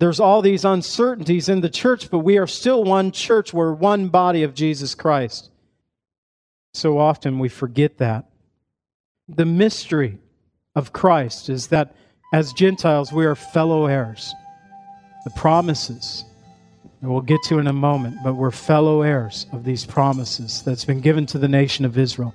there's all these uncertainties in the church, but we are still one church. We're one body of Jesus Christ. So often we forget that. The mystery of Christ is that as Gentiles, we are fellow heirs. The promises, and we'll get to in a moment, but we're fellow heirs of these promises that's been given to the nation of Israel.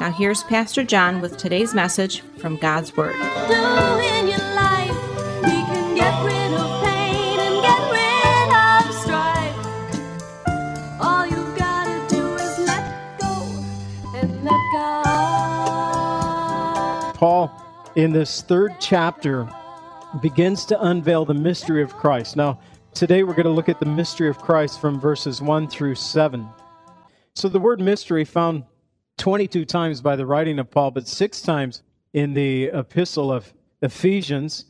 Now, here's Pastor John with today's message from God's Word. Paul, in this third chapter, begins to unveil the mystery of Christ. Now, today we're going to look at the mystery of Christ from verses 1 through 7. So, the word mystery found 22 times by the writing of Paul, but six times in the epistle of Ephesians.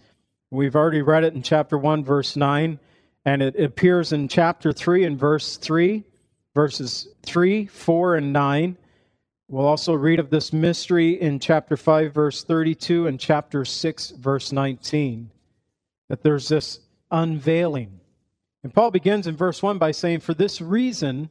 We've already read it in chapter 1, verse 9, and it appears in chapter 3 and verse 3, verses 3, 4, and 9. We'll also read of this mystery in chapter 5, verse 32, and chapter 6, verse 19. That there's this unveiling. And Paul begins in verse 1 by saying, For this reason,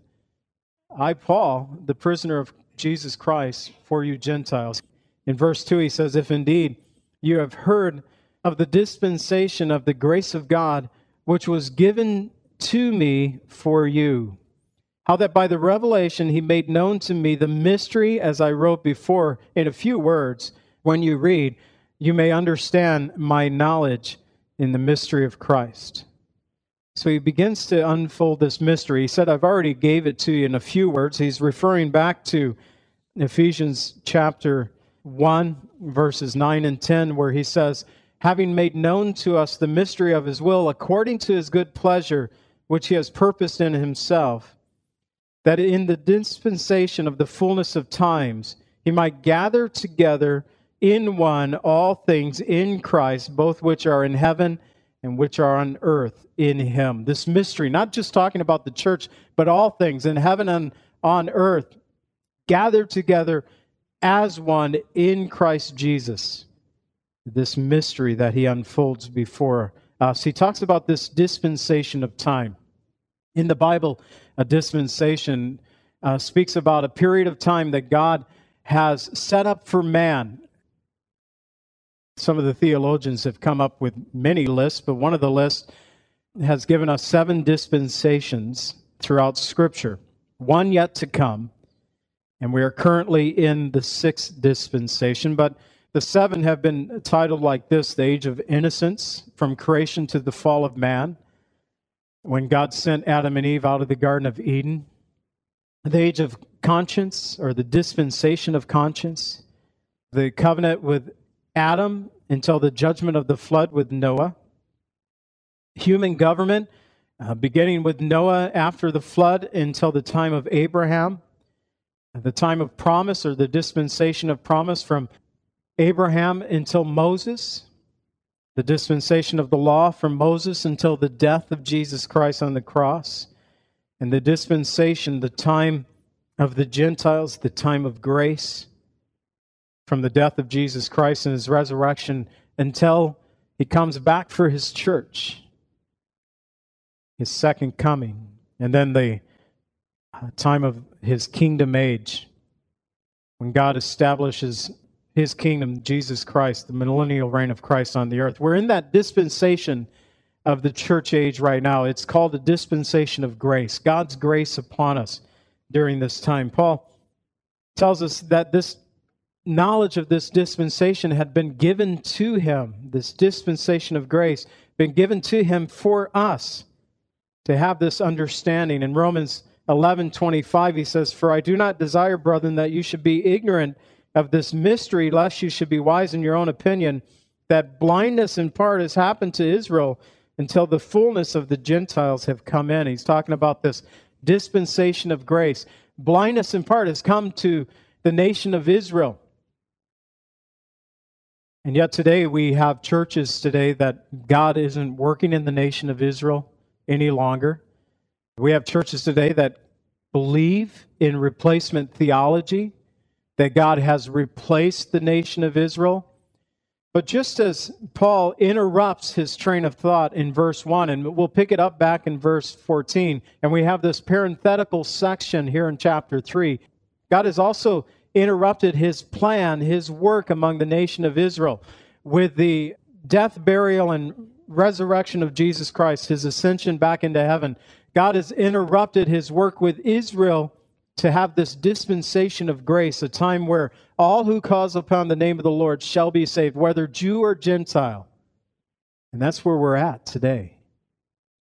I, Paul, the prisoner of Jesus Christ for you Gentiles. In verse 2, he says, If indeed you have heard of the dispensation of the grace of God, which was given to me for you, how that by the revelation he made known to me the mystery, as I wrote before in a few words, when you read, you may understand my knowledge in the mystery of Christ. So he begins to unfold this mystery. He said, I've already gave it to you in a few words. He's referring back to Ephesians chapter 1, verses 9 and 10, where he says, Having made known to us the mystery of his will, according to his good pleasure, which he has purposed in himself, that in the dispensation of the fullness of times he might gather together in one all things in Christ, both which are in heaven and which are on earth in him. This mystery, not just talking about the church, but all things in heaven and on earth, gathered together as one in Christ Jesus. This mystery that he unfolds before us. He talks about this dispensation of time. In the Bible, a dispensation uh, speaks about a period of time that God has set up for man some of the theologians have come up with many lists, but one of the lists has given us seven dispensations throughout Scripture, one yet to come. And we are currently in the sixth dispensation, but the seven have been titled like this the age of innocence, from creation to the fall of man, when God sent Adam and Eve out of the Garden of Eden, the age of conscience, or the dispensation of conscience, the covenant with Adam until the judgment of the flood with Noah. Human government, uh, beginning with Noah after the flood until the time of Abraham. The time of promise or the dispensation of promise from Abraham until Moses. The dispensation of the law from Moses until the death of Jesus Christ on the cross. And the dispensation, the time of the Gentiles, the time of grace from the death of Jesus Christ and his resurrection until he comes back for his church, his second coming, and then the uh, time of his kingdom age, when God establishes his kingdom, Jesus Christ, the millennial reign of Christ on the earth. We're in that dispensation of the church age right now. It's called a dispensation of grace, God's grace upon us during this time. Paul tells us that this knowledge of this dispensation had been given to him, this dispensation of grace, been given to him for us to have this understanding. In Romans 11 25, he says, For I do not desire, brethren, that you should be ignorant of this mystery, lest you should be wise in your own opinion, that blindness in part has happened to Israel until the fullness of the Gentiles have come in. He's talking about this dispensation of grace. Blindness in part has come to the nation of Israel. And yet today we have churches today that God isn't working in the nation of Israel any longer. We have churches today that believe in replacement theology, that God has replaced the nation of Israel. But just as Paul interrupts his train of thought in verse 1, and we'll pick it up back in verse 14, and we have this parenthetical section here in chapter 3, God is also interrupted his plan, his work among the nation of Israel with the death, burial, and resurrection of Jesus Christ, his ascension back into heaven. God has interrupted his work with Israel to have this dispensation of grace, a time where all who calls upon the name of the Lord shall be saved, whether Jew or Gentile. And that's where we're at today.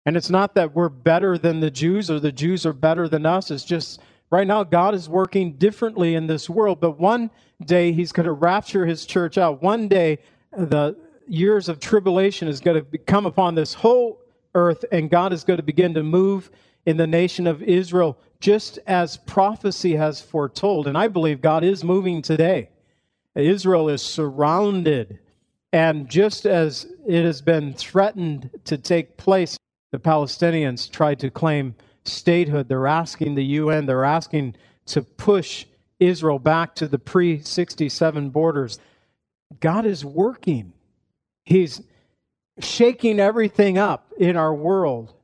And it's not that we're better than the Jews or the Jews are better than us. It's just right now God is working differently in this world. But one day He's going to rapture His church out. One day the years of tribulation is going to come upon this whole earth, and God is going to begin to move in the nation of Israel, just as prophecy has foretold. And I believe God is moving today. Israel is surrounded, and just as it has been threatened to take place, the Palestinians tried to claim statehood. They're asking the UN, they're asking to push Israel back to the pre 67 borders. God is working. He's shaking everything up in our world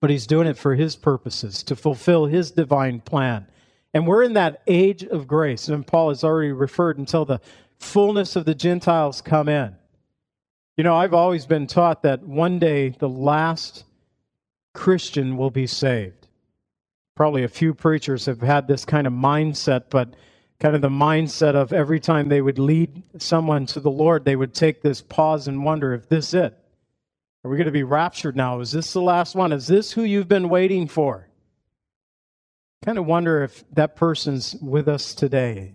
but he's doing it for his purposes to fulfill his divine plan. And we're in that age of grace. And Paul has already referred until the fullness of the Gentiles come in. You know, I've always been taught that one day the last Christian will be saved. Probably a few preachers have had this kind of mindset, but kind of the mindset of every time they would lead someone to the Lord, they would take this pause and wonder if this it. Are we going to be raptured now? Is this the last one? Is this who you've been waiting for? Kind of wonder if that person's with us today.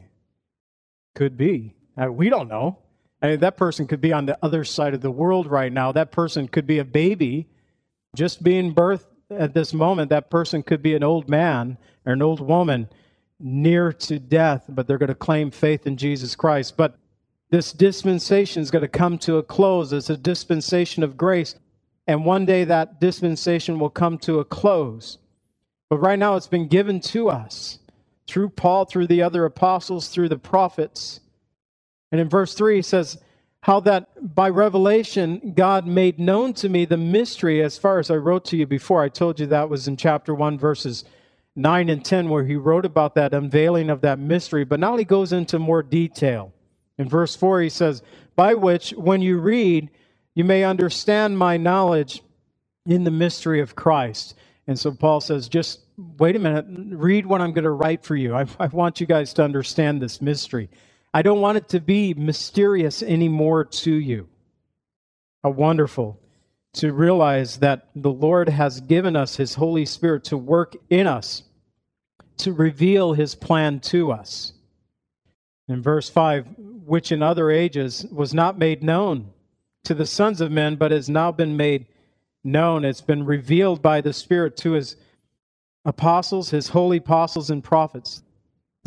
Could be. Uh, we don't know. I mean, that person could be on the other side of the world right now. That person could be a baby just being birthed at this moment. That person could be an old man or an old woman near to death, but they're going to claim faith in Jesus Christ. But this dispensation is going to come to a close. It's a dispensation of grace. And one day that dispensation will come to a close. But right now it's been given to us through Paul, through the other apostles, through the prophets. And in verse 3, he says, How that by revelation God made known to me the mystery, as far as I wrote to you before. I told you that was in chapter 1, verses 9 and 10, where he wrote about that unveiling of that mystery. But now he goes into more detail. In verse 4, he says, By which, when you read, you may understand my knowledge in the mystery of Christ. And so Paul says, just wait a minute, read what I'm going to write for you. I, I, want you guys to understand this mystery. I don't want it to be mysterious anymore to you. How wonderful to realize that the Lord has given us His Holy Spirit to work in us, to reveal His plan to us. In verse 5, which in other ages was not made known to the sons of men, but has now been made known. It's been revealed by the Spirit to his apostles, his holy apostles and prophets.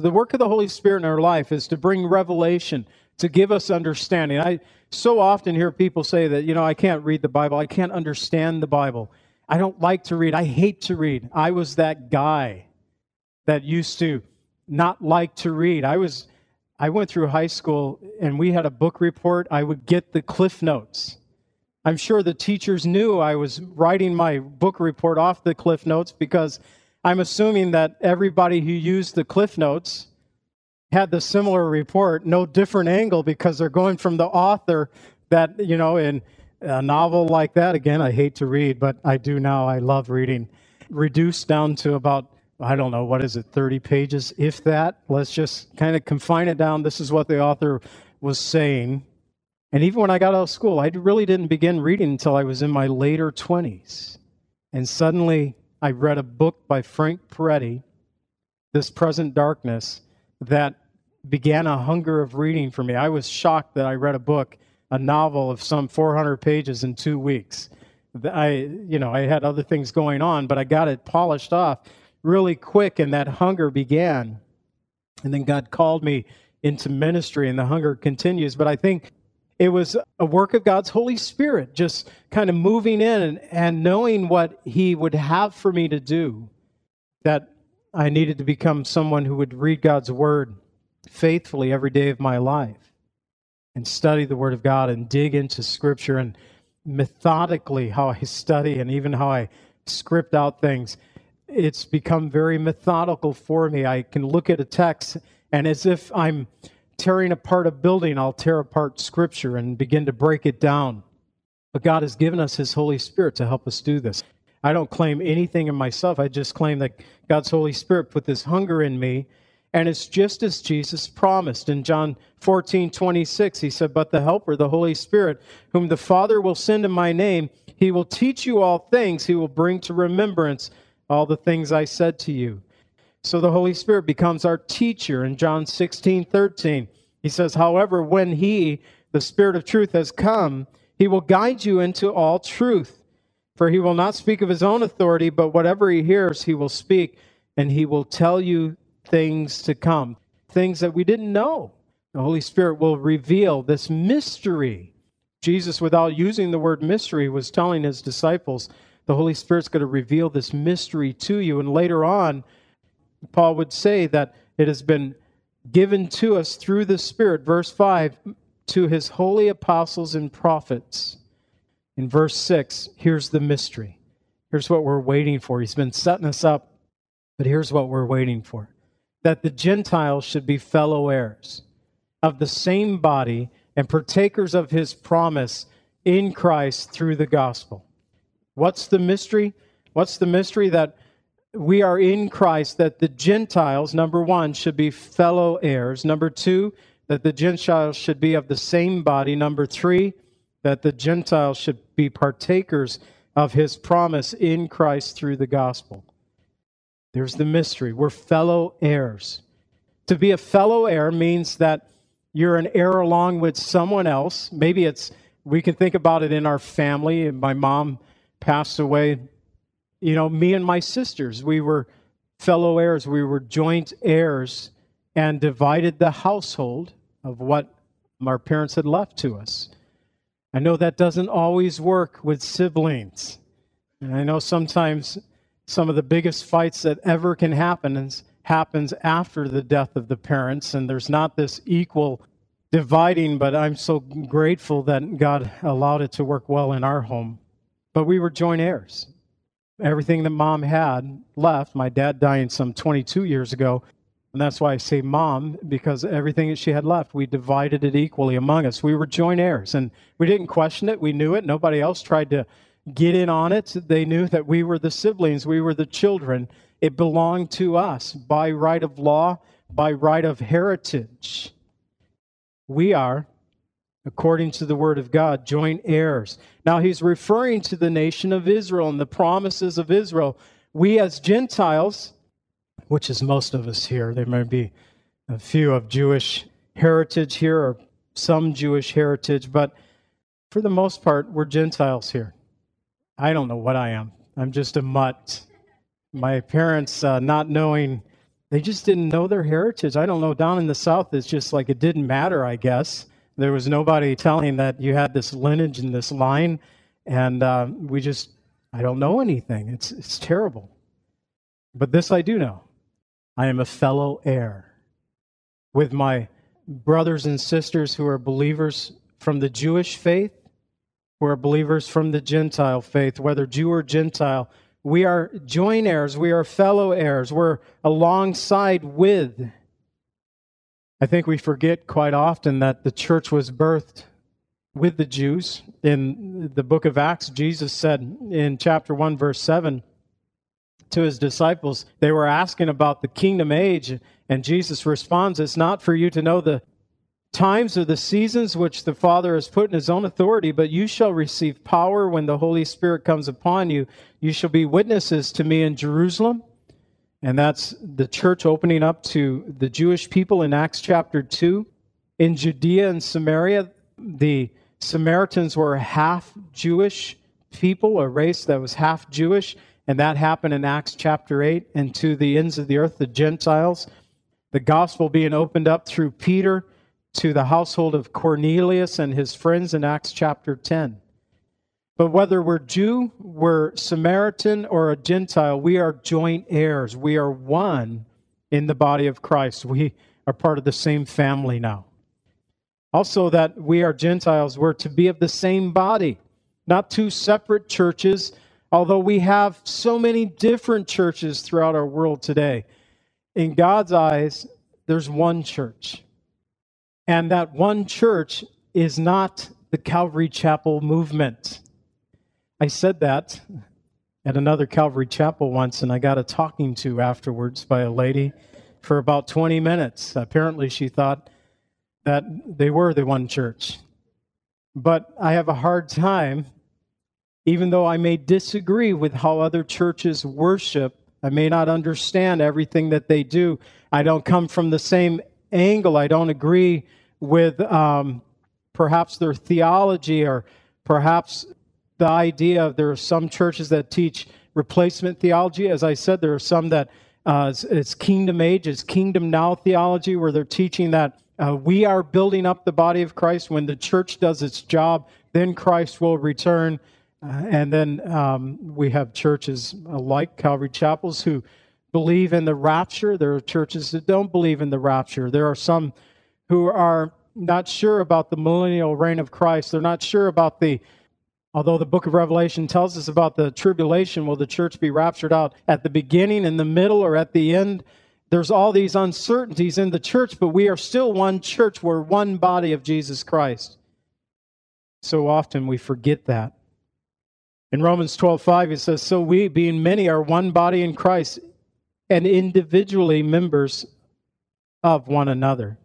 The work of the Holy Spirit in our life is to bring revelation, to give us understanding. I so often hear people say that, you know, I can't read the Bible, I can't understand the Bible. I don't like to read, I hate to read. I was that guy that used to not like to read. I was I went through high school and we had a book report. I would get the cliff notes. I'm sure the teachers knew I was writing my book report off the cliff notes because I'm assuming that everybody who used the cliff notes had the similar report, no different angle because they're going from the author that, you know, in a novel like that, again, I hate to read, but I do now. I love reading. Reduced down to about, I don't know, what is it, 30 pages, if that. Let's just kind of confine it down. This is what the author was saying. And even when I got out of school, I really didn't begin reading until I was in my later 20s. And suddenly I read a book by Frank Peretti, This Present Darkness, that began a hunger of reading for me. I was shocked that I read a book, a novel of some 400 pages in two weeks. I, you know, I had other things going on, but I got it polished off really quick, and that hunger began. And then God called me into ministry, and the hunger continues. But I think it was a work of God's Holy Spirit, just kind of moving in and, and knowing what He would have for me to do, that I needed to become someone who would read God's Word faithfully every day of my life and study the Word of God and dig into Scripture and methodically how I study and even how I script out things. It's become very methodical for me. I can look at a text and as if I'm tearing apart a building, I'll tear apart Scripture and begin to break it down. But God has given us His Holy Spirit to help us do this. I don't claim anything in myself. I just claim that God's Holy Spirit put this hunger in me and it's just as Jesus promised in John 14, 26. He said, But the Helper, the Holy Spirit, whom the Father will send in my name, he will teach you all things. He will bring to remembrance all the things I said to you. So the Holy Spirit becomes our teacher in John 16, 13. He says, However, when he, the Spirit of truth, has come, he will guide you into all truth. For he will not speak of his own authority, but whatever he hears, he will speak, and he will tell you things to come, things that we didn't know. The Holy Spirit will reveal this mystery. Jesus, without using the word mystery, was telling his disciples, the Holy Spirit's going to reveal this mystery to you. And later on, Paul would say that it has been given to us through the Spirit, verse 5, to his holy apostles and prophets. In verse 6, here's the mystery. Here's what we're waiting for. He's been setting us up, but here's what we're waiting for that the Gentiles should be fellow heirs of the same body and partakers of his promise in Christ through the gospel. What's the mystery? What's the mystery that we are in Christ, that the Gentiles, number one, should be fellow heirs. Number two, that the Gentiles should be of the same body. Number three, that the Gentiles should be partakers of his promise in Christ through the gospel. There's the mystery. We're fellow heirs. To be a fellow heir means that you're an heir along with someone else. Maybe it's, we can think about it in our family. My mom passed away. You know, me and my sisters, we were fellow heirs. We were joint heirs and divided the household of what our parents had left to us. I know that doesn't always work with siblings. And I know sometimes some of the biggest fights that ever can happen is, happens after the death of the parents, and there's not this equal dividing, but I'm so grateful that God allowed it to work well in our home. But we were joint heirs. Everything that mom had left, my dad dying some 22 years ago, and that's why I say mom, because everything that she had left, we divided it equally among us. We were joint heirs, and we didn't question it. We knew it. Nobody else tried to get in on it. They knew that we were the siblings, we were the children. It belonged to us by right of law, by right of heritage. We are, according to the word of God, joint heirs. Now he's referring to the nation of Israel and the promises of Israel. We as Gentiles, which is most of us here, there may be a few of Jewish heritage here or some Jewish heritage, but for the most part, we're Gentiles here. I don't know what I am. I'm just a mutt. My parents, uh, not knowing, they just didn't know their heritage. I don't know. Down in the South, it's just like it didn't matter, I guess. There was nobody telling that you had this lineage and this line. And uh, we just, I don't know anything. It's, it's terrible. But this I do know I am a fellow heir with my brothers and sisters who are believers from the Jewish faith who are believers from the Gentile faith, whether Jew or Gentile. We are joint heirs. We are fellow heirs. We're alongside with. I think we forget quite often that the church was birthed with the Jews. In the book of Acts, Jesus said in chapter 1, verse 7 to his disciples, they were asking about the kingdom age, and Jesus responds, It's not for you to know the times or the seasons which the Father has put in his own authority, but you shall receive power when the Holy Spirit comes upon you. You shall be witnesses to me in Jerusalem. And that's the church opening up to the Jewish people in Acts chapter 2. In Judea and Samaria, the Samaritans were half Jewish people, a race that was half Jewish, and that happened in Acts chapter 8. And to the ends of the earth, the Gentiles, the gospel being opened up through Peter to the household of Cornelius and his friends in Acts chapter 10. But whether we're Jew, we're Samaritan, or a Gentile, we are joint heirs. We are one in the body of Christ. We are part of the same family now. Also, that we are Gentiles, we're to be of the same body, not two separate churches, although we have so many different churches throughout our world today. In God's eyes, there's one church. And that one church is not the Calvary Chapel movement. I said that at another Calvary Chapel once, and I got a talking to afterwards by a lady for about 20 minutes. Apparently, she thought that they were the one church. But I have a hard time, even though I may disagree with how other churches worship, I may not understand everything that they do. I don't come from the same angle. I don't agree with um, perhaps their theology or perhaps the idea of there are some churches that teach replacement theology. As I said, there are some that uh, it's, it's, kingdom age, it's kingdom now theology, where they're teaching that uh, we are building up the body of Christ. When the church does its job, then Christ will return. Uh, and then um, we have churches like Calvary Chapels who believe in the rapture. There are churches that don't believe in the rapture. There are some who are not sure about the millennial reign of Christ. They're not sure about the, although the book of Revelation tells us about the tribulation, will the church be raptured out at the beginning, in the middle, or at the end? There's all these uncertainties in the church, but we are still one church. We're one body of Jesus Christ. So often we forget that. In Romans 12, 5, it says, So we, being many, are one body in Christ and individually members of one another.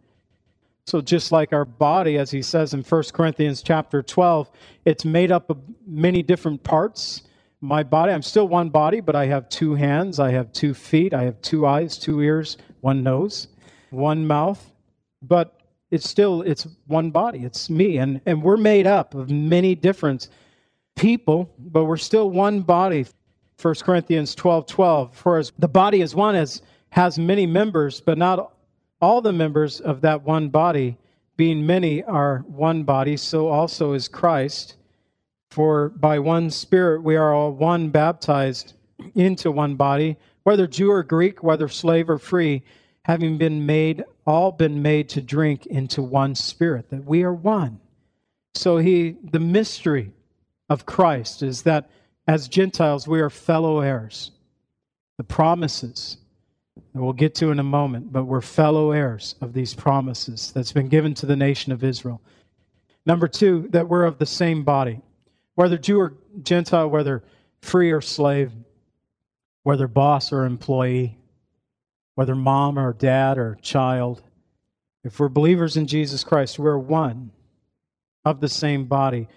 So just like our body, as he says in 1 Corinthians chapter 12, it's made up of many different parts. My body, I'm still one body, but I have two hands, I have two feet, I have two eyes, two ears, one nose, one mouth. But it's still it's one body. It's me. And, and we're made up of many different people, but we're still one body. 1 Corinthians 12, 12. For as the body is one as has many members, but not all the members of that one body, being many, are one body, so also is Christ. For by one Spirit we are all one baptized into one body, whether Jew or Greek, whether slave or free, having been made, all been made to drink into one Spirit, that we are one. So he, the mystery of Christ is that as Gentiles we are fellow heirs. The promises that we'll get to in a moment, but we're fellow heirs of these promises that's been given to the nation of Israel. Number two, that we're of the same body, whether Jew or Gentile, whether free or slave, whether boss or employee, whether mom or dad or child. If we're believers in Jesus Christ, we're one of the same body.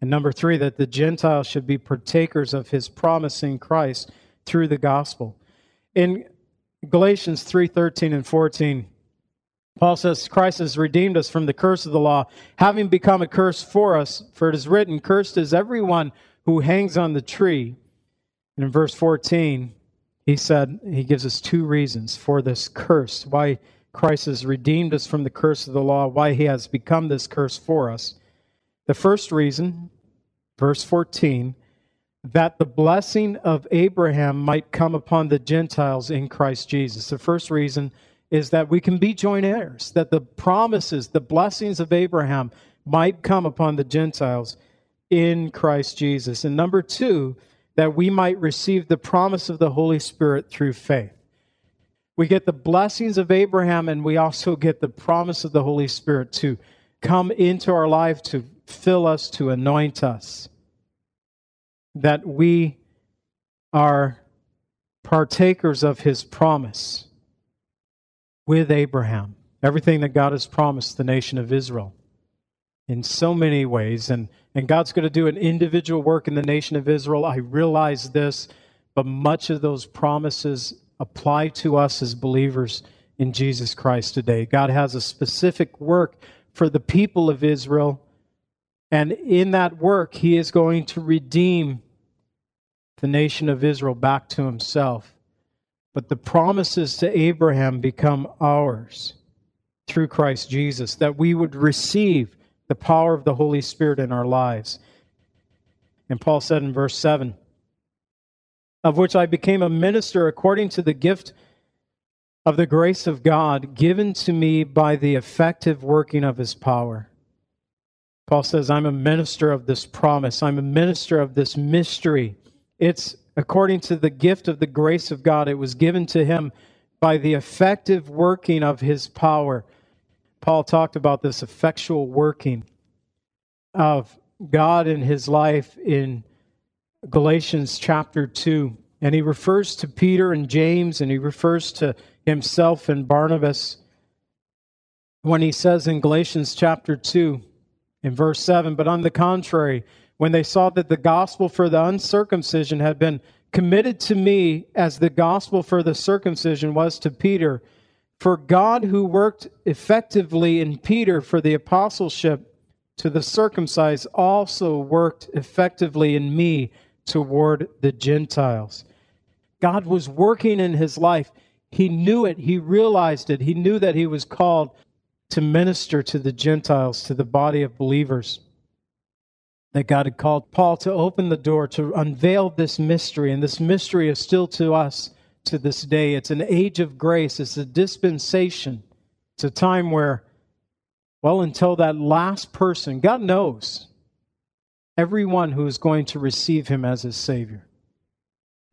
And number three, that the Gentiles should be partakers of his promising Christ through the gospel. In Galatians 3:13 and 14. Paul says Christ has redeemed us from the curse of the law, having become a curse for us, for it is written, cursed is everyone who hangs on the tree. And in verse 14, he said he gives us two reasons for this curse, why Christ has redeemed us from the curse of the law, why he has become this curse for us. The first reason, verse 14, that the blessing of Abraham might come upon the Gentiles in Christ Jesus. The first reason is that we can be joint heirs, that the promises, the blessings of Abraham might come upon the Gentiles in Christ Jesus. And number two, that we might receive the promise of the Holy Spirit through faith. We get the blessings of Abraham, and we also get the promise of the Holy Spirit to come into our life, to fill us, to anoint us, that we are partakers of his promise with Abraham. Everything that God has promised the nation of Israel in so many ways. And, and God's going to do an individual work in the nation of Israel. I realize this, but much of those promises apply to us as believers in Jesus Christ today. God has a specific work for the people of Israel. And in that work, He is going to redeem the nation of Israel back to Himself. But the promises to Abraham become ours through Christ Jesus, that we would receive the power of the Holy Spirit in our lives. And Paul said in verse 7 of which I became a minister according to the gift of the grace of God given to me by the effective working of his power. Paul says, I'm a minister of this promise. I'm a minister of this mystery. It's according to the gift of the grace of God. It was given to him by the effective working of his power. Paul talked about this effectual working of God in his life in Galatians chapter 2. And he refers to Peter and James, and he refers to himself and Barnabas when he says in Galatians chapter 2, in verse 7, But on the contrary, when they saw that the gospel for the uncircumcision had been committed to me as the gospel for the circumcision was to Peter, for God who worked effectively in Peter for the apostleship to the circumcised also worked effectively in me toward the Gentiles. God was working in his life. He knew it, he realized it, he knew that he was called to minister to the Gentiles, to the body of believers. That God had called Paul to open the door, to unveil this mystery, and this mystery is still to us to this day. It's an age of grace, it's a dispensation. It's a time where, well, until that last person, God knows everyone who is going to receive him as his Savior.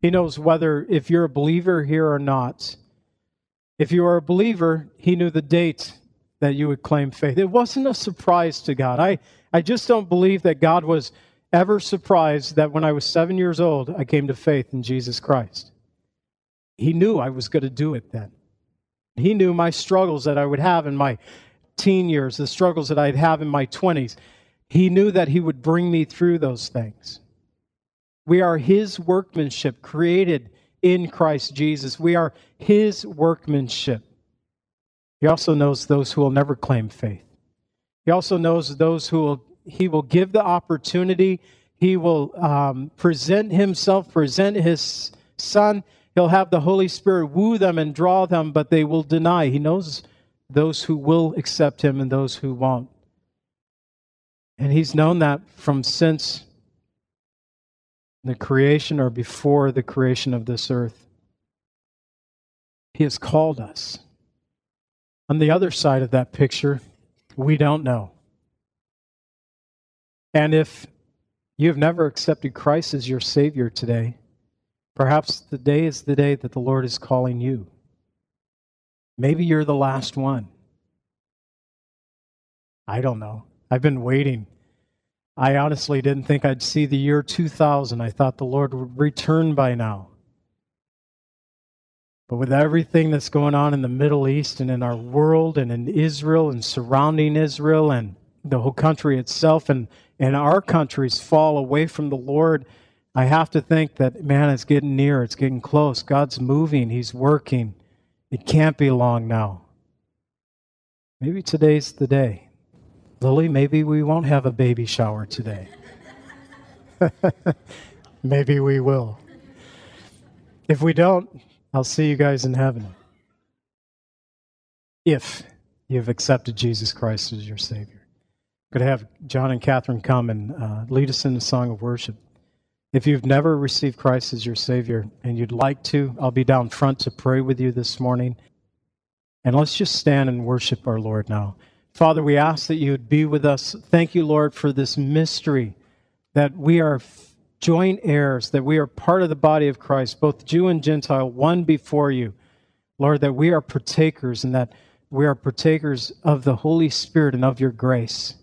He knows whether, if you're a believer here or not. If you are a believer, He knew the date that you would claim faith. It wasn't a surprise to God. I, I just don't believe that God was ever surprised that when I was seven years old, I came to faith in Jesus Christ. He knew I was going to do it then. He knew my struggles that I would have in my teen years, the struggles that I'd have in my 20s. He knew that He would bring me through those things. We are His workmanship created in Christ Jesus. We are His workmanship. He also knows those who will never claim faith. He also knows those who will, He will give the opportunity. He will um, present Himself, present His Son. He'll have the Holy Spirit woo them and draw them, but they will deny. He knows those who will accept Him and those who won't. And He's known that from since the creation or before the creation of this earth. He has called us. On the other side of that picture, we don't know. And if you've never accepted Christ as your Savior today, perhaps the day is the day that the Lord is calling you. Maybe you're the last one. I don't know. I've been waiting I honestly didn't think I'd see the year 2000. I thought the Lord would return by now. But with everything that's going on in the Middle East and in our world and in Israel and surrounding Israel and the whole country itself and, and our countries fall away from the Lord, I have to think that, man, it's getting near. It's getting close. God's moving. He's working. It can't be long now. Maybe today's the day. Lily, maybe we won't have a baby shower today. maybe we will. If we don't, I'll see you guys in heaven. If you've accepted Jesus Christ as your Savior. Could have John and Catherine come and uh, lead us in a song of worship. If you've never received Christ as your Savior and you'd like to, I'll be down front to pray with you this morning. And let's just stand and worship our Lord now. Father, we ask that you would be with us. Thank you, Lord, for this mystery that we are joint heirs, that we are part of the body of Christ, both Jew and Gentile, one before you. Lord, that we are partakers and that we are partakers of the Holy Spirit and of your grace.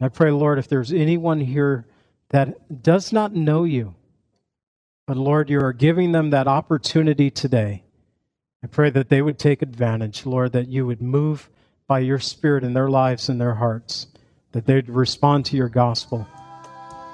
I pray, Lord, if there's anyone here that does not know you, but Lord, you are giving them that opportunity today. I pray that they would take advantage, Lord, that you would move by your Spirit in their lives and their hearts, that they'd respond to your gospel.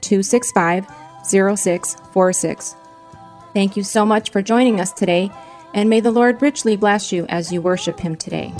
265 0646. Thank you so much for joining us today, and may the Lord richly bless you as you worship Him today.